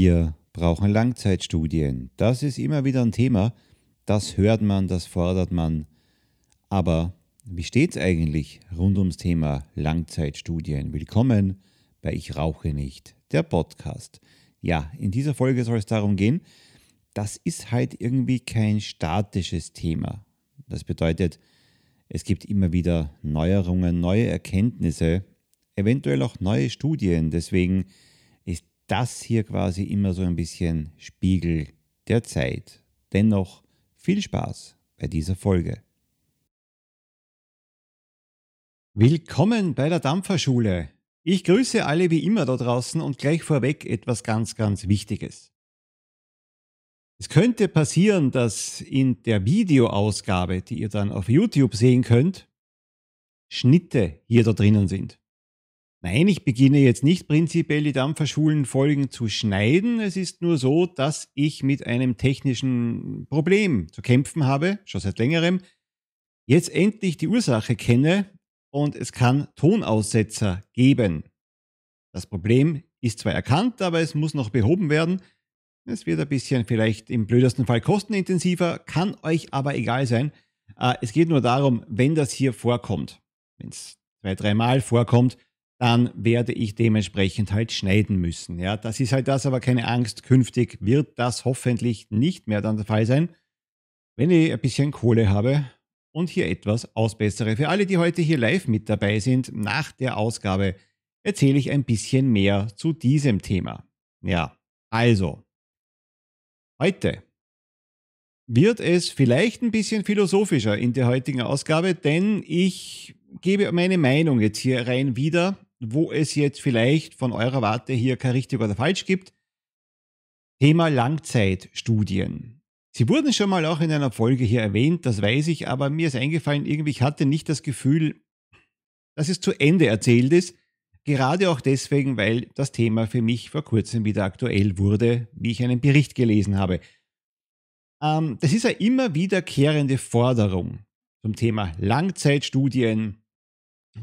Wir brauchen Langzeitstudien. Das ist immer wieder ein Thema. Das hört man, das fordert man. Aber wie steht es eigentlich rund ums Thema Langzeitstudien? Willkommen bei Ich rauche nicht, der Podcast. Ja, in dieser Folge soll es darum gehen, das ist halt irgendwie kein statisches Thema. Das bedeutet, es gibt immer wieder Neuerungen, neue Erkenntnisse, eventuell auch neue Studien. Deswegen das hier quasi immer so ein bisschen Spiegel der Zeit. Dennoch viel Spaß bei dieser Folge. Willkommen bei der Dampferschule. Ich grüße alle wie immer da draußen und gleich vorweg etwas ganz, ganz Wichtiges. Es könnte passieren, dass in der Videoausgabe, die ihr dann auf YouTube sehen könnt, Schnitte hier da drinnen sind. Nein, ich beginne jetzt nicht prinzipiell die Dampferschulen-Folgen zu schneiden. Es ist nur so, dass ich mit einem technischen Problem zu kämpfen habe, schon seit längerem. Jetzt endlich die Ursache kenne und es kann Tonaussetzer geben. Das Problem ist zwar erkannt, aber es muss noch behoben werden. Es wird ein bisschen vielleicht im blödesten Fall kostenintensiver, kann euch aber egal sein. Äh, es geht nur darum, wenn das hier vorkommt, wenn es zwei, dreimal vorkommt, dann werde ich dementsprechend halt schneiden müssen. Ja, das ist halt das, aber keine Angst. Künftig wird das hoffentlich nicht mehr dann der Fall sein, wenn ich ein bisschen Kohle habe und hier etwas ausbessere. Für alle, die heute hier live mit dabei sind, nach der Ausgabe erzähle ich ein bisschen mehr zu diesem Thema. Ja, also, heute wird es vielleicht ein bisschen philosophischer in der heutigen Ausgabe, denn ich gebe meine Meinung jetzt hier rein wieder wo es jetzt vielleicht von eurer Warte hier kein richtig oder falsch gibt. Thema Langzeitstudien. Sie wurden schon mal auch in einer Folge hier erwähnt, das weiß ich, aber mir ist eingefallen, irgendwie ich hatte nicht das Gefühl, dass es zu Ende erzählt ist. Gerade auch deswegen, weil das Thema für mich vor kurzem wieder aktuell wurde, wie ich einen Bericht gelesen habe. Ähm, das ist eine immer wiederkehrende Forderung zum Thema Langzeitstudien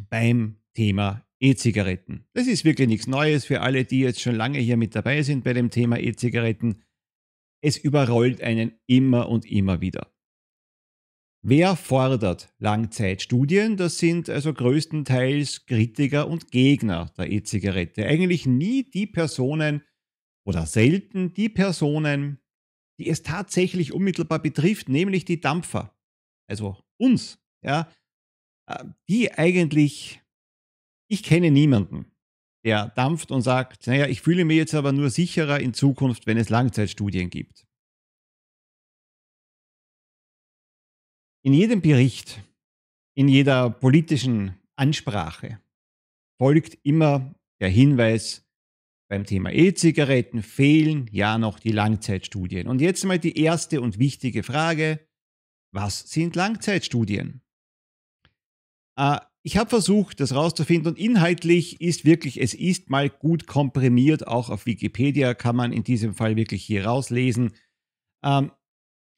beim Thema E-Zigaretten. Das ist wirklich nichts Neues für alle, die jetzt schon lange hier mit dabei sind bei dem Thema E-Zigaretten. Es überrollt einen immer und immer wieder. Wer fordert Langzeitstudien? Das sind also größtenteils Kritiker und Gegner der E-Zigarette. Eigentlich nie die Personen oder selten die Personen, die es tatsächlich unmittelbar betrifft, nämlich die Dampfer. Also uns, ja, äh, die eigentlich ich kenne niemanden, der dampft und sagt, naja, ich fühle mich jetzt aber nur sicherer in Zukunft, wenn es Langzeitstudien gibt. In jedem Bericht, in jeder politischen Ansprache folgt immer der Hinweis, beim Thema E-Zigaretten fehlen ja noch die Langzeitstudien. Und jetzt mal die erste und wichtige Frage, was sind Langzeitstudien? Äh, ich habe versucht, das rauszufinden und inhaltlich ist wirklich, es ist mal gut komprimiert, auch auf Wikipedia kann man in diesem Fall wirklich hier rauslesen. Ähm,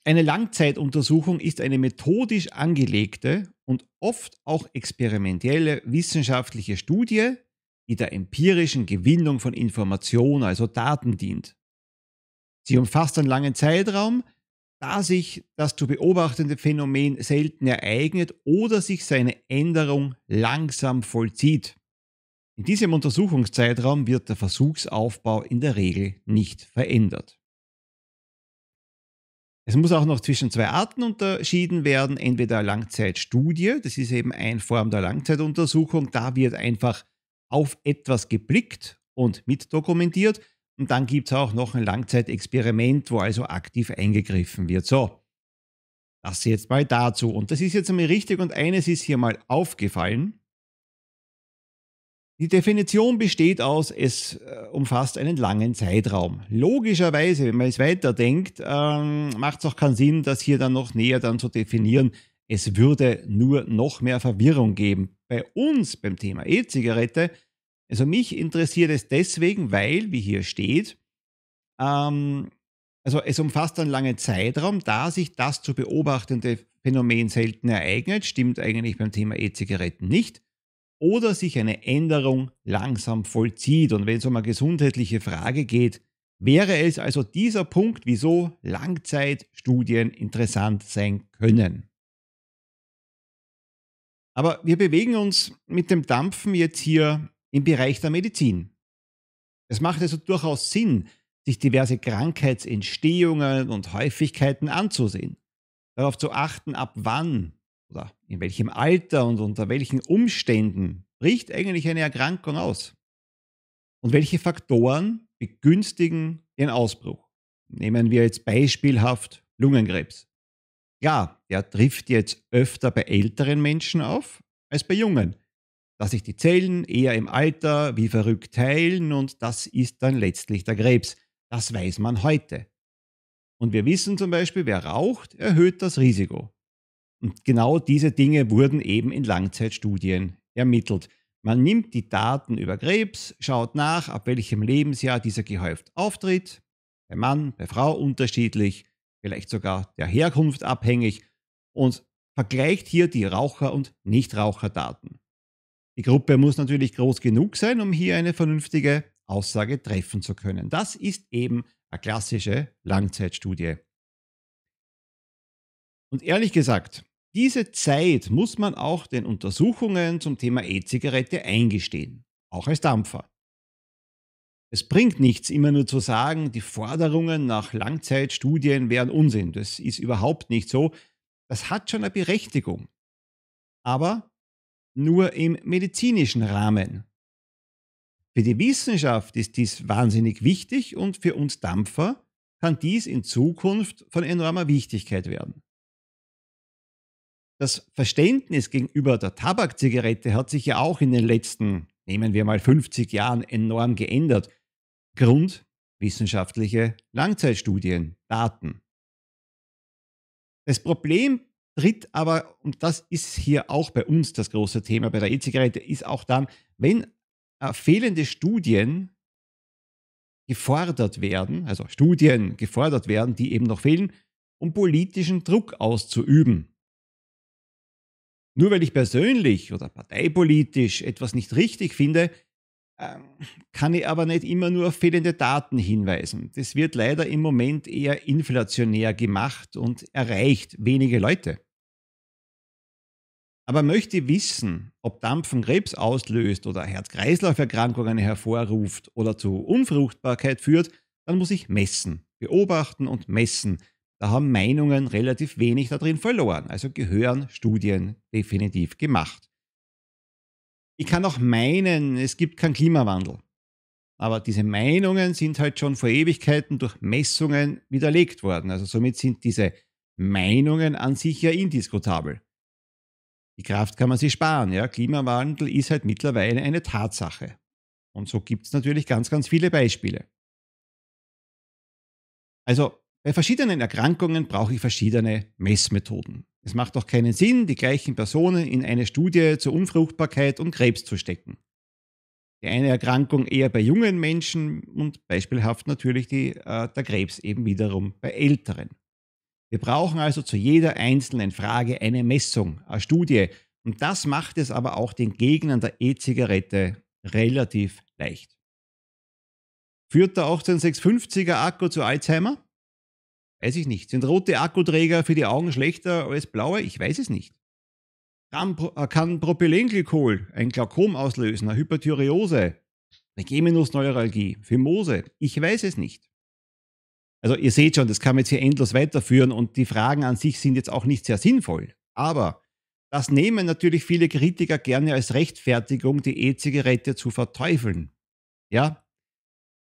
eine Langzeituntersuchung ist eine methodisch angelegte und oft auch experimentelle wissenschaftliche Studie, die der empirischen Gewinnung von Informationen, also Daten dient. Sie umfasst einen langen Zeitraum, da sich das zu beobachtende Phänomen selten ereignet oder sich seine Änderung langsam vollzieht. In diesem Untersuchungszeitraum wird der Versuchsaufbau in der Regel nicht verändert. Es muss auch noch zwischen zwei Arten unterschieden werden, entweder Langzeitstudie, das ist eben eine Form der Langzeituntersuchung, da wird einfach auf etwas geblickt und mitdokumentiert, und dann gibt es auch noch ein Langzeitexperiment, wo also aktiv eingegriffen wird. So, das jetzt mal dazu. Und das ist jetzt einmal richtig und eines ist hier mal aufgefallen. Die Definition besteht aus, es äh, umfasst einen langen Zeitraum. Logischerweise, wenn man es weiterdenkt, ähm, macht es auch keinen Sinn, das hier dann noch näher dann zu definieren. Es würde nur noch mehr Verwirrung geben. Bei uns beim Thema E-Zigarette also mich interessiert es deswegen, weil, wie hier steht, ähm, also es umfasst einen langen Zeitraum, da sich das zu beobachtende Phänomen selten ereignet, stimmt eigentlich beim Thema E-Zigaretten nicht, oder sich eine Änderung langsam vollzieht. Und wenn es um eine gesundheitliche Frage geht, wäre es also dieser Punkt, wieso Langzeitstudien interessant sein können. Aber wir bewegen uns mit dem Dampfen jetzt hier im Bereich der Medizin. Es macht also durchaus Sinn, sich diverse Krankheitsentstehungen und Häufigkeiten anzusehen, darauf zu achten, ab wann oder in welchem Alter und unter welchen Umständen bricht eigentlich eine Erkrankung aus und welche Faktoren begünstigen ihren Ausbruch. Nehmen wir jetzt beispielhaft Lungenkrebs. Ja, der trifft jetzt öfter bei älteren Menschen auf als bei jungen, da sich die Zellen eher im Alter wie verrückt teilen und das ist dann letztlich der Krebs. Das weiß man heute. Und wir wissen zum Beispiel, wer raucht, erhöht das Risiko. Und genau diese Dinge wurden eben in Langzeitstudien ermittelt. Man nimmt die Daten über Krebs, schaut nach, ab welchem Lebensjahr dieser gehäuft auftritt, bei Mann, bei Frau unterschiedlich, vielleicht sogar der Herkunft abhängig und vergleicht hier die Raucher- und Nichtraucherdaten. Die Gruppe muss natürlich groß genug sein, um hier eine vernünftige Aussage treffen zu können. Das ist eben eine klassische Langzeitstudie. Und ehrlich gesagt, diese Zeit muss man auch den Untersuchungen zum Thema E-Zigarette eingestehen, auch als Dampfer. Es bringt nichts, immer nur zu sagen, die Forderungen nach Langzeitstudien wären Unsinn. Das ist überhaupt nicht so. Das hat schon eine Berechtigung. Aber nur im medizinischen Rahmen. Für die Wissenschaft ist dies wahnsinnig wichtig und für uns Dampfer kann dies in Zukunft von enormer Wichtigkeit werden. Das Verständnis gegenüber der Tabakzigarette hat sich ja auch in den letzten, nehmen wir mal 50 Jahren, enorm geändert. Grund wissenschaftliche Langzeitstudien, Daten. Das Problem tritt aber, und das ist hier auch bei uns das große Thema bei der E-Zigarette, ist auch dann, wenn äh, fehlende Studien gefordert werden, also Studien gefordert werden, die eben noch fehlen, um politischen Druck auszuüben. Nur weil ich persönlich oder parteipolitisch etwas nicht richtig finde, ähm, kann ich aber nicht immer nur auf fehlende Daten hinweisen. Das wird leider im Moment eher inflationär gemacht und erreicht wenige Leute. Aber möchte wissen, ob Dampfen Krebs auslöst oder Herz-Kreislauf-Erkrankungen hervorruft oder zu Unfruchtbarkeit führt, dann muss ich messen, beobachten und messen. Da haben Meinungen relativ wenig darin verloren, also gehören Studien definitiv gemacht. Ich kann auch meinen, es gibt keinen Klimawandel. Aber diese Meinungen sind halt schon vor Ewigkeiten durch Messungen widerlegt worden. Also somit sind diese Meinungen an sich ja indiskutabel. Die Kraft kann man sich sparen. Ja? Klimawandel ist halt mittlerweile eine Tatsache. Und so gibt es natürlich ganz, ganz viele Beispiele. Also bei verschiedenen Erkrankungen brauche ich verschiedene Messmethoden. Es macht auch keinen Sinn, die gleichen Personen in eine Studie zur Unfruchtbarkeit und Krebs zu stecken. Die eine Erkrankung eher bei jungen Menschen und beispielhaft natürlich die, äh, der Krebs eben wiederum bei älteren. Wir brauchen also zu jeder einzelnen Frage eine Messung, eine Studie. Und das macht es aber auch den Gegnern der E-Zigarette relativ leicht. Führt der 18650er Akku zu Alzheimer? Weiß ich nicht. Sind rote Akkuträger für die Augen schlechter als blaue? Ich weiß es nicht. Kann, äh, kann Propylenglykol ein Glaukom auslösen, eine Hyperthyreose, eine Geminusneuralgie, Phimose? Ich weiß es nicht. Also ihr seht schon, das kann man jetzt hier endlos weiterführen und die Fragen an sich sind jetzt auch nicht sehr sinnvoll. Aber das nehmen natürlich viele Kritiker gerne als Rechtfertigung, die E-Zigarette zu verteufeln. Ja?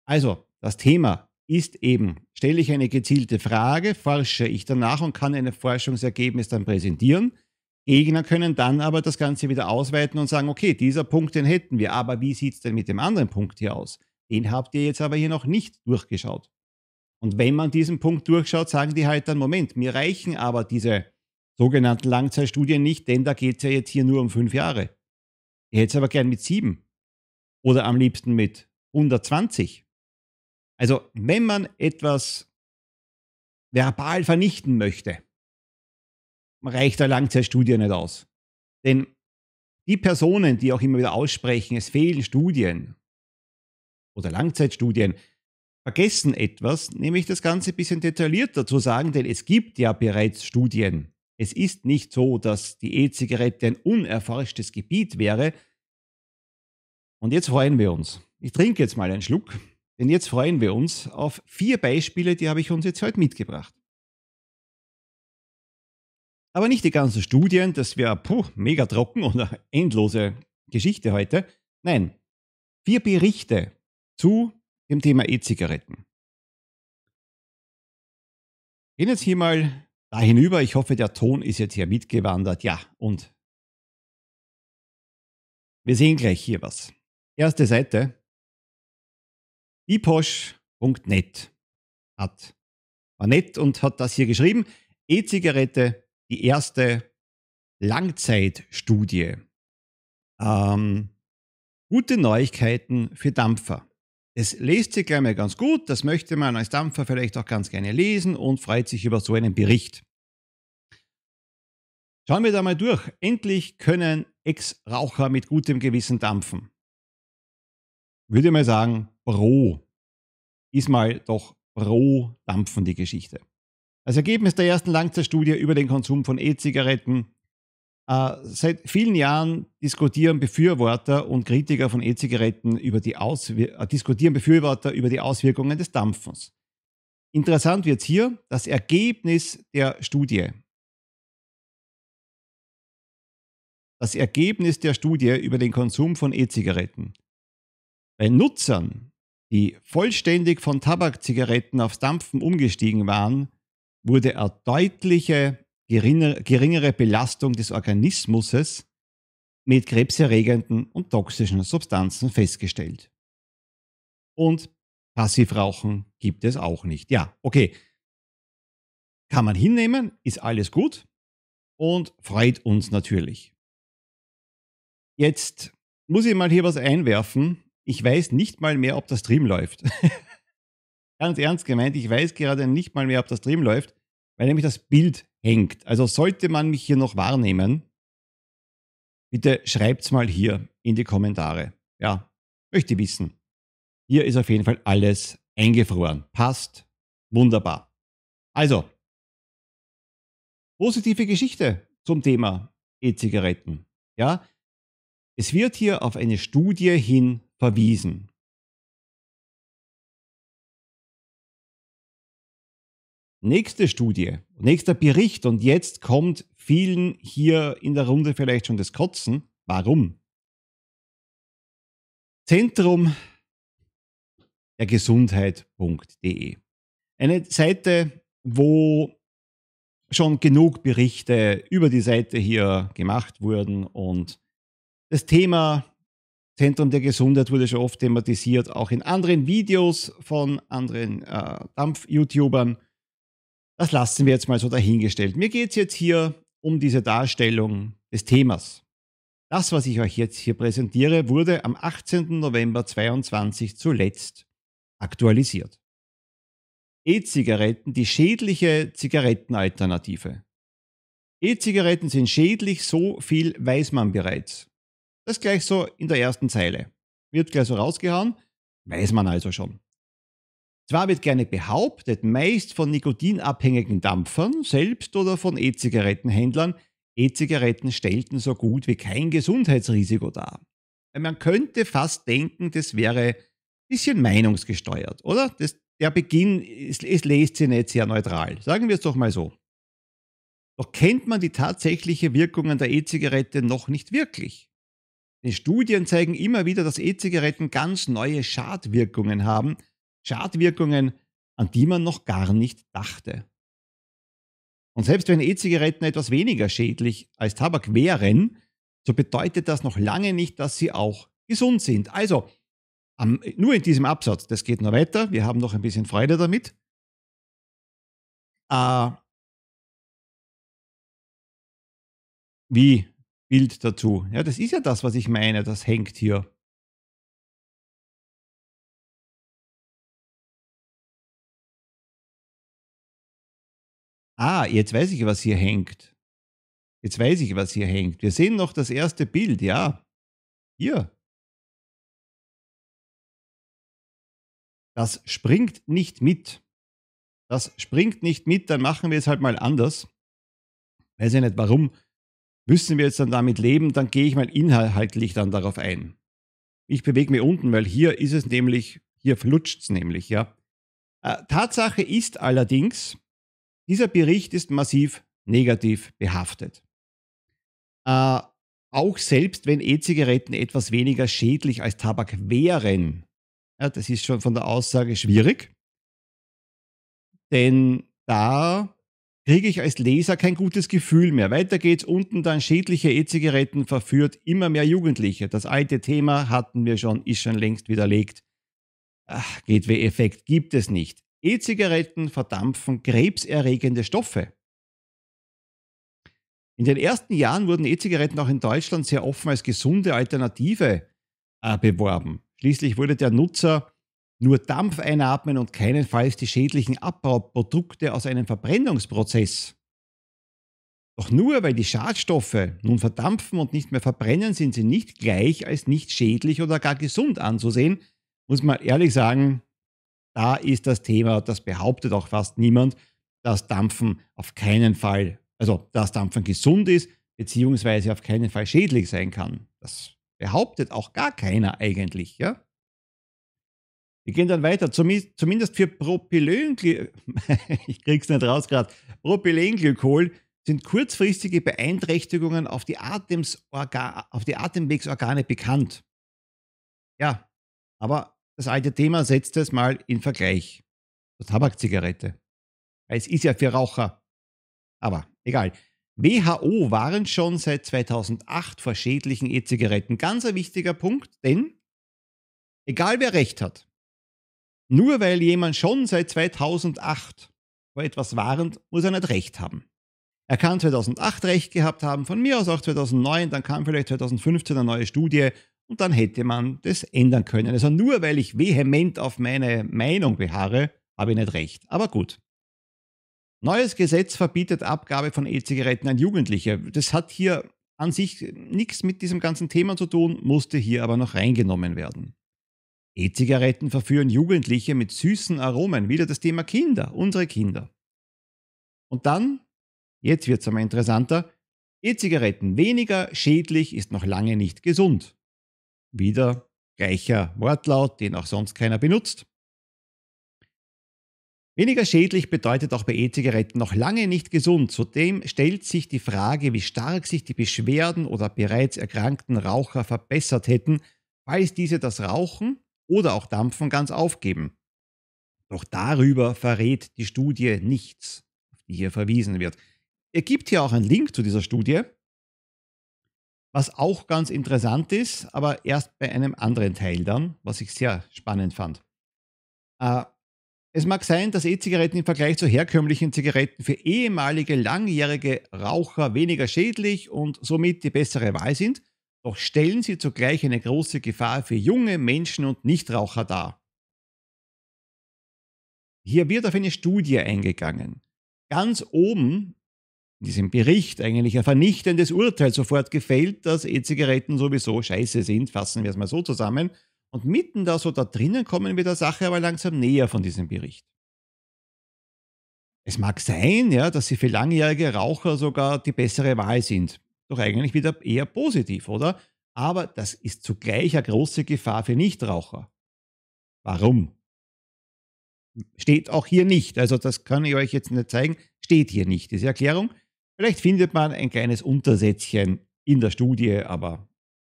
Also, das Thema ist eben, stelle ich eine gezielte Frage, forsche ich danach und kann ein Forschungsergebnis dann präsentieren. Gegner können dann aber das Ganze wieder ausweiten und sagen, okay, dieser Punkt, den hätten wir, aber wie sieht es denn mit dem anderen Punkt hier aus? Den habt ihr jetzt aber hier noch nicht durchgeschaut. Und wenn man diesen Punkt durchschaut, sagen die halt dann, Moment, mir reichen aber diese sogenannten Langzeitstudien nicht, denn da geht es ja jetzt hier nur um fünf Jahre. Ich hätte es aber gern mit sieben. Oder am liebsten mit 120. Also, wenn man etwas verbal vernichten möchte, reicht eine Langzeitstudie nicht aus. Denn die Personen, die auch immer wieder aussprechen, es fehlen Studien oder Langzeitstudien, vergessen etwas, nämlich das Ganze ein bisschen detaillierter zu sagen, denn es gibt ja bereits Studien. Es ist nicht so, dass die E-Zigarette ein unerforschtes Gebiet wäre. Und jetzt freuen wir uns. Ich trinke jetzt mal einen Schluck, denn jetzt freuen wir uns auf vier Beispiele, die habe ich uns jetzt heute mitgebracht. Aber nicht die ganzen Studien, das wäre mega trocken oder endlose Geschichte heute. Nein, vier Berichte zu dem Thema E-Zigaretten. Gehen jetzt hier mal da hinüber. Ich hoffe, der Ton ist jetzt hier mitgewandert. Ja, und wir sehen gleich hier was. Erste Seite. eposh.net hat war nett und hat das hier geschrieben. E-Zigarette, die erste Langzeitstudie. Ähm, gute Neuigkeiten für Dampfer. Es lest sich gleich mal ganz gut, das möchte man als Dampfer vielleicht auch ganz gerne lesen und freut sich über so einen Bericht. Schauen wir da mal durch. Endlich können Ex-Raucher mit gutem Gewissen dampfen. Würde mal sagen, pro. Ist mal doch pro Dampfen die Geschichte. Als Ergebnis der ersten Langzeitstudie über den Konsum von E-Zigaretten seit vielen Jahren diskutieren Befürworter und Kritiker von E-Zigaretten über die Auswir uh, diskutieren Befürworter über die Auswirkungen des Dampfens. Interessant wird hier das Ergebnis der Studie. Das Ergebnis der Studie über den Konsum von E-Zigaretten. Bei Nutzern, die vollständig von Tabakzigaretten aufs Dampfen umgestiegen waren, wurde eine deutliche geringere Belastung des Organismus mit krebserregenden und toxischen Substanzen festgestellt. Und Passivrauchen gibt es auch nicht. Ja, okay. Kann man hinnehmen, ist alles gut und freut uns natürlich. Jetzt muss ich mal hier was einwerfen. Ich weiß nicht mal mehr, ob der Stream läuft. Ganz ernst gemeint, ich weiß gerade nicht mal mehr, ob der Stream läuft, weil nämlich das Bild hängt. Also sollte man mich hier noch wahrnehmen, bitte schreibt es mal hier in die Kommentare. Ja, möchte wissen. Hier ist auf jeden Fall alles eingefroren. Passt. Wunderbar. Also, positive Geschichte zum Thema E-Zigaretten. Ja, es wird hier auf eine Studie hin verwiesen. Nächste Studie, nächster Bericht und jetzt kommt vielen hier in der Runde vielleicht schon das Kotzen. Warum? Zentrum der Gesundheit.de. Eine Seite, wo schon genug Berichte über die Seite hier gemacht wurden und das Thema Zentrum der Gesundheit wurde schon oft thematisiert, auch in anderen Videos von anderen äh, Dampf-YouTubern. Das lassen wir jetzt mal so dahingestellt. Mir geht es jetzt hier um diese Darstellung des Themas. Das, was ich euch jetzt hier präsentiere, wurde am 18. November 2022 zuletzt aktualisiert. E-Zigaretten, die schädliche Zigarettenalternative. E-Zigaretten sind schädlich, so viel weiß man bereits. Das gleich so in der ersten Zeile. Wird gleich so rausgehauen, weiß man also schon. Zwar wird gerne behauptet, meist von nikotinabhängigen Dampfern, selbst oder von E-Zigarettenhändlern, E-Zigaretten stellten so gut wie kein Gesundheitsrisiko dar. Man könnte fast denken, das wäre ein bisschen meinungsgesteuert, oder? Das, der Beginn, es, es lässt sich nicht sehr neutral. Sagen wir es doch mal so. Doch kennt man die tatsächliche Wirkungen der E-Zigarette noch nicht wirklich. Die Studien zeigen immer wieder, dass E-Zigaretten ganz neue Schadwirkungen haben, Schadwirkungen, an die man noch gar nicht dachte. Und selbst wenn E-Zigaretten etwas weniger schädlich als Tabak wären, so bedeutet das noch lange nicht, dass sie auch gesund sind. Also, am, nur in diesem Absatz, das geht noch weiter, wir haben noch ein bisschen Freude damit. Äh, wie Bild dazu? Ja, das ist ja das, was ich meine, das hängt hier. Ah, jetzt weiß ich, was hier hängt. Jetzt weiß ich, was hier hängt. Wir sehen noch das erste Bild, ja. Hier. das springt nicht mit. Das springt nicht mit, dann machen wir es halt mal anders. Weiß ich nicht warum. Müssen wir jetzt dann damit leben, dann gehe ich mal inhaltlich dann darauf ein. Ich bewege mich unten, weil hier ist es nämlich, hier flutscht es nämlich, ja. Äh, Tatsache ist allerdings, dieser Bericht ist massiv negativ behaftet. Äh, auch selbst wenn E-Zigaretten etwas weniger schädlich als Tabak wären, ja, das ist schon von der Aussage schwierig, denn da kriege ich als Leser kein gutes Gefühl mehr. Weiter geht's unten dann schädliche E-Zigaretten verführt immer mehr Jugendliche. Das alte Thema hatten wir schon, ist schon längst widerlegt. Ach, Gateway-Effekt gibt es nicht. E-Zigaretten verdampfen krebserregende Stoffe. In den ersten Jahren wurden E-Zigaretten auch in Deutschland sehr offen als gesunde Alternative äh, beworben. Schließlich wurde der Nutzer nur Dampf einatmen und keinenfalls die schädlichen Abbauprodukte aus einem Verbrennungsprozess. Doch nur weil die Schadstoffe nun verdampfen und nicht mehr verbrennen, sind sie nicht gleich als nicht schädlich oder gar gesund anzusehen, muss man ehrlich sagen, da ist das Thema, das behauptet auch fast niemand, dass Dampfen auf keinen Fall, also dass Dampfen gesund ist, beziehungsweise auf keinen Fall schädlich sein kann. Das behauptet auch gar keiner eigentlich, ja? Wir gehen dann weiter. Zumindest für Propylenglykol, ich sind kurzfristige Beeinträchtigungen auf die, auf die Atemwegsorgane bekannt. Ja, aber das alte Thema setzt es mal in Vergleich zur Tabakzigarette. Es ist ja für Raucher. Aber egal. WHO waren schon seit 2008 vor schädlichen E-Zigaretten. Ganz ein wichtiger Punkt, denn egal wer recht hat, nur weil jemand schon seit 2008 vor etwas warnt, muss er nicht recht haben. Er kann 2008 recht gehabt haben, von mir aus auch 2009, dann kam vielleicht 2015 eine neue Studie und dann hätte man das ändern können. Also nur weil ich vehement auf meine Meinung beharre, habe ich nicht recht. Aber gut. Neues Gesetz verbietet Abgabe von E-Zigaretten an Jugendliche. Das hat hier an sich nichts mit diesem ganzen Thema zu tun, musste hier aber noch reingenommen werden. E-Zigaretten verführen Jugendliche mit süßen Aromen. Wieder das Thema Kinder, unsere Kinder. Und dann, jetzt wird es einmal interessanter, E-Zigaretten weniger schädlich ist noch lange nicht gesund. Wieder gleicher Wortlaut, den auch sonst keiner benutzt. Weniger schädlich bedeutet auch bei E-Zigaretten noch lange nicht gesund. Zudem stellt sich die Frage, wie stark sich die Beschwerden oder bereits erkrankten Raucher verbessert hätten, falls diese das Rauchen oder auch Dampfen ganz aufgeben. Doch darüber verrät die Studie nichts, auf die hier verwiesen wird. Er gibt hier auch einen Link zu dieser Studie, was auch ganz interessant ist, aber erst bei einem anderen Teil dann, was ich sehr spannend fand. Äh, es mag sein, dass E-Zigaretten im Vergleich zu herkömmlichen Zigaretten für ehemalige langjährige Raucher weniger schädlich und somit die bessere Wahl sind, doch stellen sie zugleich eine große Gefahr für junge Menschen und Nichtraucher dar. Hier wird auf eine Studie eingegangen. Ganz oben in diesem Bericht eigentlich ein vernichtendes Urteil sofort gefällt, dass E-Zigaretten sowieso scheiße sind, fassen wir es mal so zusammen. Und mitten da so da drinnen kommen wir der Sache aber langsam näher von diesem Bericht. Es mag sein, ja, dass sie für langjährige Raucher sogar die bessere Wahl sind doch eigentlich wieder eher positiv, oder? Aber das ist zugleich eine große Gefahr für Nichtraucher. Warum? Steht auch hier nicht. Also das kann ich euch jetzt nicht zeigen. Steht hier nicht, diese Erklärung. Vielleicht findet man ein kleines Untersätzchen in der Studie, aber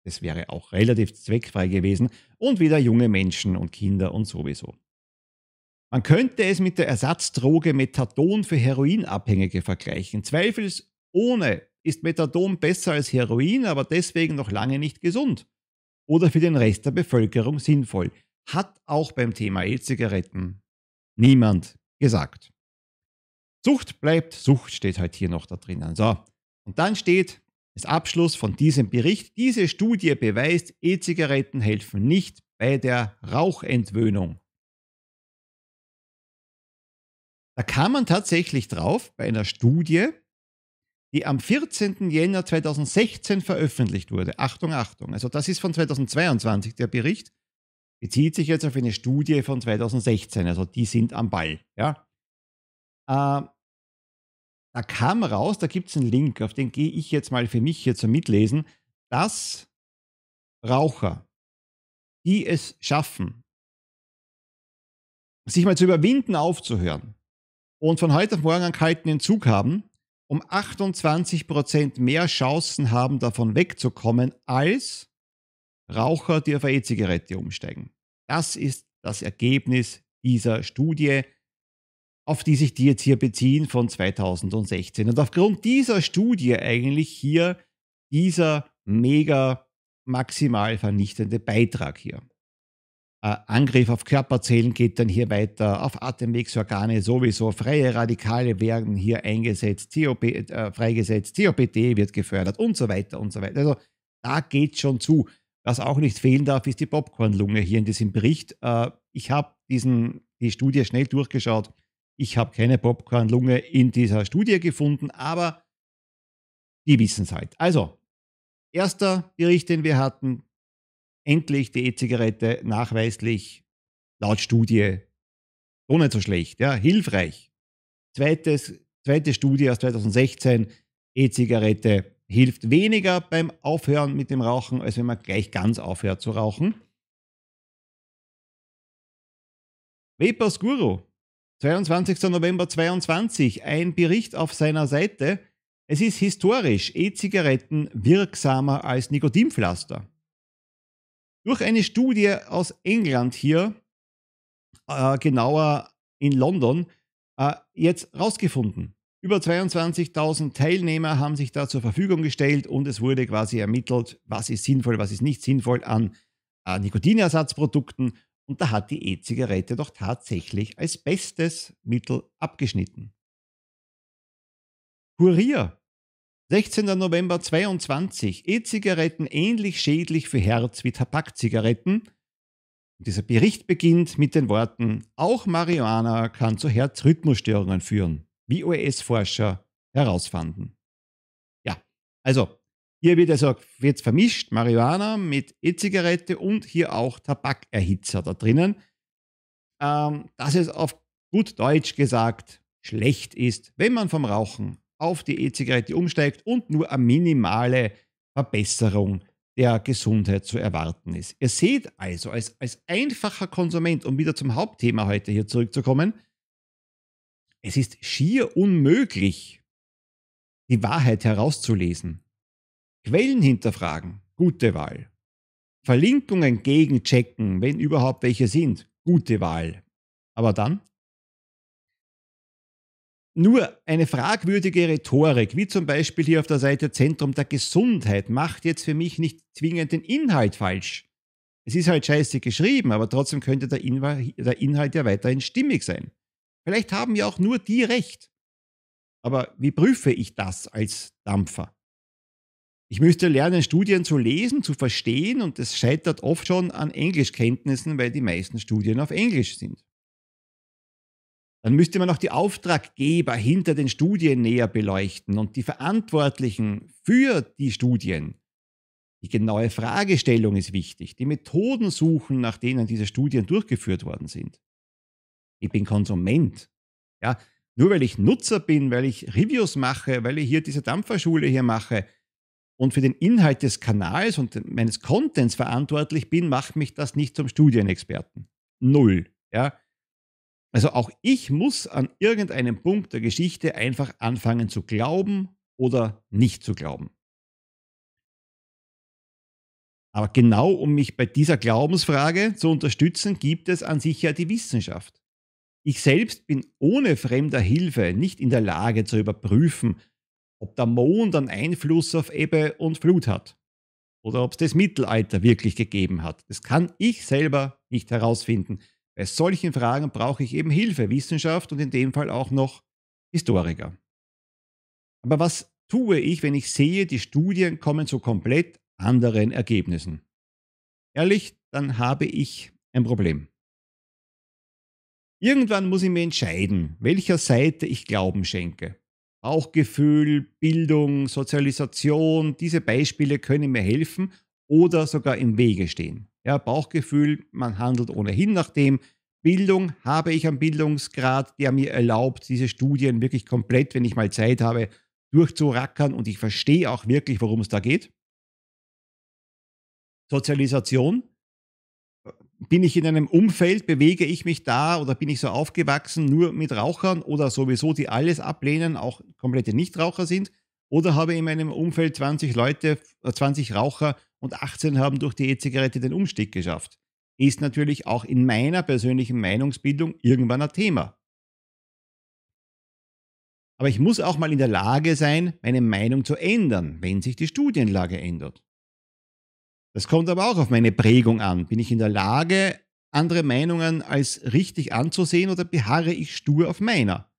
das wäre auch relativ zweckfrei gewesen. Und wieder junge Menschen und Kinder und sowieso. Man könnte es mit der Ersatzdroge Methadon für Heroinabhängige vergleichen. Zweifelsohne ist Methadon besser als Heroin, aber deswegen noch lange nicht gesund oder für den Rest der Bevölkerung sinnvoll. Hat auch beim Thema E-Zigaretten niemand gesagt. Sucht bleibt Sucht, steht halt hier noch da drinnen. So, und dann steht als Abschluss von diesem Bericht, diese Studie beweist, E-Zigaretten helfen nicht bei der Rauchentwöhnung. Da kam man tatsächlich drauf bei einer Studie, die am 14. Jänner 2016 veröffentlicht wurde. Achtung, Achtung. Also das ist von 2022 der Bericht. bezieht sich jetzt auf eine Studie von 2016, also die sind am Ball. Ja? Äh, da kam raus, da gibt es einen Link, auf den gehe ich jetzt mal für mich hier zum Mitlesen, dass Raucher, die es schaffen, sich mal zu überwinden, aufzuhören und von heute auf morgen einen kalten Entzug haben, um 28% mehr Chancen haben, davon wegzukommen, als Raucher, die auf eine E-Zigarette umsteigen. Das ist das Ergebnis dieser Studie, auf die sich die jetzt hier beziehen von 2016. Und aufgrund dieser Studie eigentlich hier dieser mega maximal vernichtende Beitrag hier. Äh, Angriff auf Körperzellen geht dann hier weiter, auf Atemwegsorgane sowieso, freie Radikale werden hier eingesetzt, COP, äh, freigesetzt, COPD wird gefördert und so weiter und so weiter. Also da geht schon zu. Was auch nicht fehlen darf, ist die Popcornlunge hier in diesem Bericht. Äh, ich habe die Studie schnell durchgeschaut. Ich habe keine Popcornlunge in dieser Studie gefunden, aber die wissen es halt. Also, erster Bericht, den wir hatten, endlich die E-Zigarette nachweislich laut Studie nicht so schlecht, ja, hilfreich. Zweites, zweite Studie aus 2016, E-Zigarette hilft weniger beim Aufhören mit dem Rauchen, als wenn man gleich ganz aufhört zu rauchen. Vapors Guru, 22. November 2022, ein Bericht auf seiner Seite. Es ist historisch E-Zigaretten wirksamer als Nikotinpflaster. Durch eine Studie aus England hier, äh, genauer in London, äh, jetzt rausgefunden. Über 22.000 Teilnehmer haben sich da zur Verfügung gestellt und es wurde quasi ermittelt, was ist sinnvoll, was ist nicht sinnvoll an äh, Nikotinersatzprodukten. Und da hat die E-Zigarette doch tatsächlich als bestes Mittel abgeschnitten. Kurier 16. November 22. E-Zigaretten ähnlich schädlich für Herz wie Tabakzigaretten. Dieser Bericht beginnt mit den Worten, auch Marihuana kann zu Herzrhythmusstörungen führen, wie US-Forscher herausfanden. Ja, also hier wird also jetzt vermischt Marihuana mit E-Zigarette und hier auch Tabakerhitzer da drinnen. Ähm, dass es auf gut Deutsch gesagt schlecht ist, wenn man vom Rauchen auf die E-Zigarette umsteigt und nur eine minimale Verbesserung der Gesundheit zu erwarten ist. Ihr seht also, als, als einfacher Konsument, um wieder zum Hauptthema heute hier zurückzukommen, es ist schier unmöglich, die Wahrheit herauszulesen. Quellen hinterfragen, gute Wahl. Verlinkungen gegenchecken, wenn überhaupt welche sind, gute Wahl. Aber dann nur eine fragwürdige Rhetorik, wie zum Beispiel hier auf der Seite Zentrum der Gesundheit, macht jetzt für mich nicht zwingend den Inhalt falsch. Es ist halt scheiße geschrieben, aber trotzdem könnte der, Inhalt, der Inhalt ja weiterhin stimmig sein. Vielleicht haben ja auch nur die recht. Aber wie prüfe ich das als Dampfer? Ich müsste lernen, Studien zu lesen, zu verstehen und es scheitert oft schon an Englischkenntnissen, weil die meisten Studien auf Englisch sind. Dann müsste man auch die Auftraggeber hinter den Studien näher beleuchten und die Verantwortlichen für die Studien. Die genaue Fragestellung ist wichtig, die Methoden suchen, nach denen diese Studien durchgeführt worden sind. Ich bin Konsument. Ja, nur weil ich Nutzer bin, weil ich Reviews mache, weil ich hier diese Dampferschule hier mache und für den Inhalt des Kanals und meines Contents verantwortlich bin, macht mich das nicht zum Studienexperten. Null. Ja, also auch ich muss an irgendeinem Punkt der Geschichte einfach anfangen zu glauben oder nicht zu glauben. Aber genau um mich bei dieser Glaubensfrage zu unterstützen, gibt es an sich ja die Wissenschaft. Ich selbst bin ohne fremder Hilfe nicht in der Lage zu überprüfen, ob der Mond einen Einfluss auf Ebbe und Flut hat oder ob es das Mittelalter wirklich gegeben hat. Das kann ich selber nicht herausfinden. Bei solchen Fragen brauche ich eben Hilfe, Wissenschaft und in dem Fall auch noch Historiker. Aber was tue ich, wenn ich sehe, die Studien kommen zu komplett anderen Ergebnissen? Ehrlich, dann habe ich ein Problem. Irgendwann muss ich mir entscheiden, welcher Seite ich Glauben schenke. Bauchgefühl, Bildung, Sozialisation, diese Beispiele können mir helfen oder sogar im Wege stehen. Ja, Bauchgefühl, man handelt ohnehin nach dem. Bildung habe ich einen Bildungsgrad, der mir erlaubt, diese Studien wirklich komplett, wenn ich mal Zeit habe, durchzurackern und ich verstehe auch wirklich, worum es da geht. Sozialisation. Bin ich in einem Umfeld, bewege ich mich da oder bin ich so aufgewachsen nur mit Rauchern oder sowieso, die alles ablehnen, auch komplette Nichtraucher sind? Oder habe ich in meinem Umfeld 20 Leute, 20 äh, Raucher und 18 haben durch die E-Zigarette den Umstieg geschafft? Ist natürlich auch in meiner persönlichen Meinungsbildung irgendwann ein Thema. Aber ich muss auch mal in der Lage sein, meine Meinung zu ändern, wenn sich die Studienlage ändert. Das kommt aber auch auf meine Prägung an. Bin ich in der Lage, andere Meinungen als richtig anzusehen oder beharre ich stur auf meiner?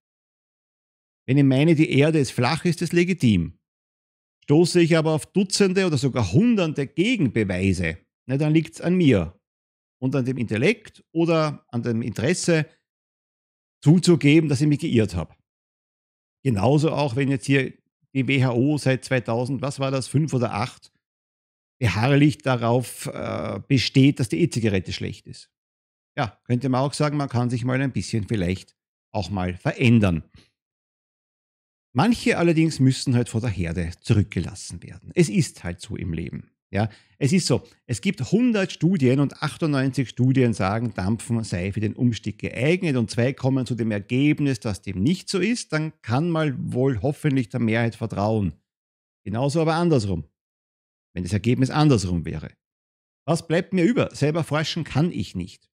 Wenn ich meine, die Erde ist flach, ist es legitim. Stoße ich aber auf Dutzende oder sogar Hunderte Gegenbeweise, na, dann liegt es an mir und an dem Intellekt oder an dem Interesse zuzugeben, dass ich mich geirrt habe. Genauso auch, wenn jetzt hier die WHO seit 2000, was war das, fünf oder acht, beharrlich darauf äh, besteht, dass die E-Zigarette schlecht ist. Ja, könnte man auch sagen, man kann sich mal ein bisschen vielleicht auch mal verändern. Manche allerdings müssen halt vor der Herde zurückgelassen werden. Es ist halt so im Leben. Ja, es ist so, es gibt 100 Studien und 98 Studien sagen, Dampfen sei für den Umstieg geeignet und zwei kommen zu dem Ergebnis, dass dem nicht so ist, dann kann man wohl hoffentlich der Mehrheit vertrauen. Genauso aber andersrum, wenn das Ergebnis andersrum wäre. Was bleibt mir über? Selber forschen kann ich nicht.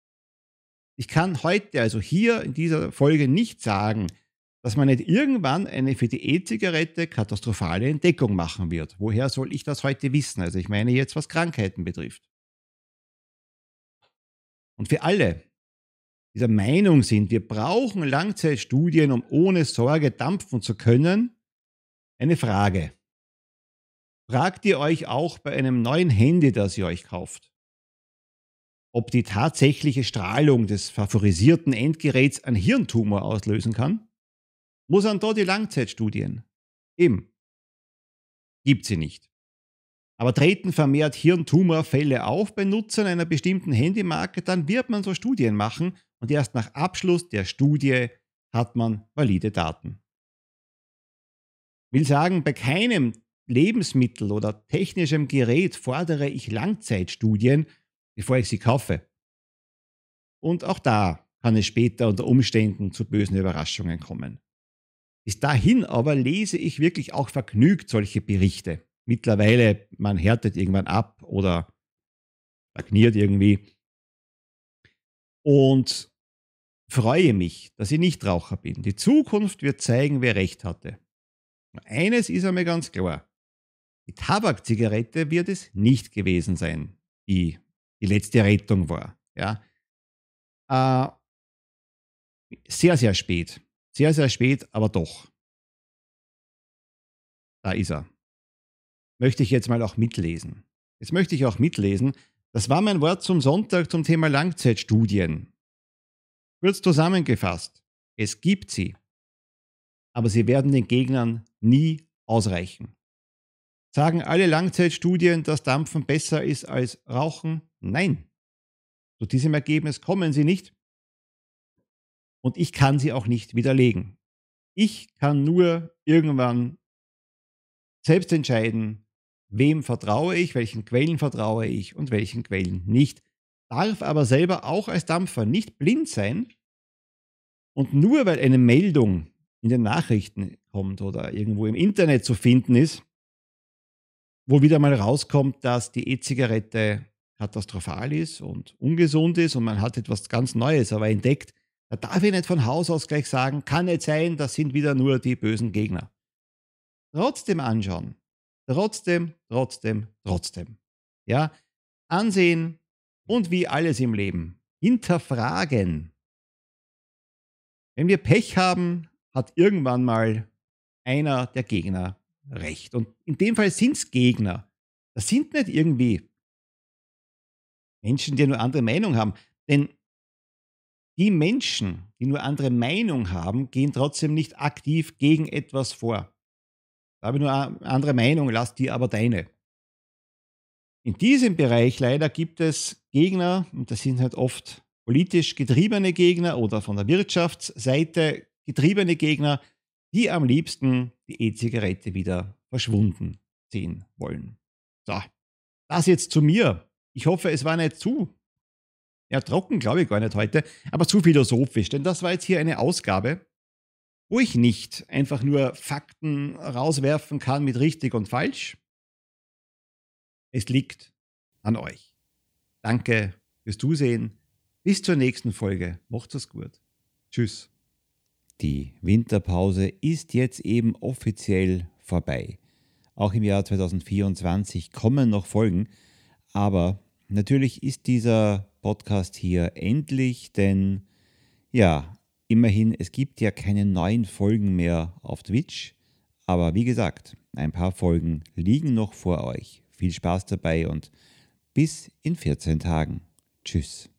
Ich kann heute, also hier in dieser Folge nicht sagen, dass man nicht irgendwann eine für die E-Zigarette katastrophale Entdeckung machen wird. Woher soll ich das heute wissen? Also ich meine jetzt, was Krankheiten betrifft. Und für alle, die der Meinung sind, wir brauchen Langzeitstudien, um ohne Sorge dampfen zu können, eine Frage. Fragt ihr euch auch bei einem neuen Handy, das ihr euch kauft, ob die tatsächliche Strahlung des favorisierten Endgeräts einen Hirntumor auslösen kann? Wo sind da die Langzeitstudien? Eben. Gibt sie nicht. Aber treten vermehrt Hirntumorfälle auf bei Nutzern einer bestimmten Handymarke, dann wird man so Studien machen und erst nach Abschluss der Studie hat man valide Daten. Will sagen, bei keinem Lebensmittel oder technischem Gerät fordere ich Langzeitstudien, bevor ich sie kaufe. Und auch da kann es später unter Umständen zu bösen Überraschungen kommen. Bis dahin aber lese ich wirklich auch vergnügt solche Berichte. Mittlerweile, man härtet irgendwann ab oder stagniert irgendwie. Und freue mich, dass ich nicht Raucher bin. Die Zukunft wird zeigen, wer recht hatte. Eines ist einmal ganz klar. Die Tabakzigarette wird es nicht gewesen sein, die die letzte Rettung war. Ja. Äh, sehr, sehr spät. Sehr, sehr spät, aber doch. Da ist er. Möchte ich jetzt mal auch mitlesen. Jetzt möchte ich auch mitlesen. Das war mein Wort zum Sonntag zum Thema Langzeitstudien. Kurz zusammengefasst. Es gibt sie. Aber sie werden den Gegnern nie ausreichen. Sagen alle Langzeitstudien, dass Dampfen besser ist als Rauchen? Nein. Zu diesem Ergebnis kommen sie nicht und ich kann sie auch nicht widerlegen. Ich kann nur irgendwann selbst entscheiden, wem vertraue ich, welchen Quellen vertraue ich und welchen Quellen nicht. Darf aber selber auch als Dampfer nicht blind sein und nur weil eine Meldung in den Nachrichten kommt oder irgendwo im Internet zu finden ist, wo wieder mal rauskommt, dass die E-Zigarette katastrophal ist und ungesund ist und man hat etwas ganz Neues aber entdeckt, da darf ich nicht von Haus aus gleich sagen, kann nicht sein, das sind wieder nur die bösen Gegner. Trotzdem anschauen. Trotzdem, trotzdem, trotzdem. Ja, ansehen und wie alles im Leben. Hinterfragen. Wenn wir Pech haben, hat irgendwann mal einer der Gegner recht. Und in dem Fall sind es Gegner. Das sind nicht irgendwie Menschen, die nur andere Meinung haben. Denn die Menschen, die nur andere Meinung haben, gehen trotzdem nicht aktiv gegen etwas vor. Da habe ich nur eine andere Meinung, lass dir aber deine. In diesem Bereich leider gibt es Gegner, und das sind halt oft politisch getriebene Gegner oder von der Wirtschaftsseite getriebene Gegner, die am liebsten die E-Zigarette wieder verschwunden sehen wollen. So, das jetzt zu mir. Ich hoffe, es war nicht zu ja, trocken glaube ich gar nicht heute, aber zu philosophisch, denn das war jetzt hier eine Ausgabe, wo ich nicht einfach nur Fakten rauswerfen kann mit richtig und falsch. Es liegt an euch. Danke fürs Zusehen. Bis zur nächsten Folge. Macht's es gut. Tschüss. Die Winterpause ist jetzt eben offiziell vorbei. Auch im Jahr 2024 kommen noch Folgen, aber natürlich ist dieser Podcast hier endlich, denn ja, immerhin, es gibt ja keine neuen Folgen mehr auf Twitch. Aber wie gesagt, ein paar Folgen liegen noch vor euch. Viel Spaß dabei und bis in 14 Tagen. Tschüss.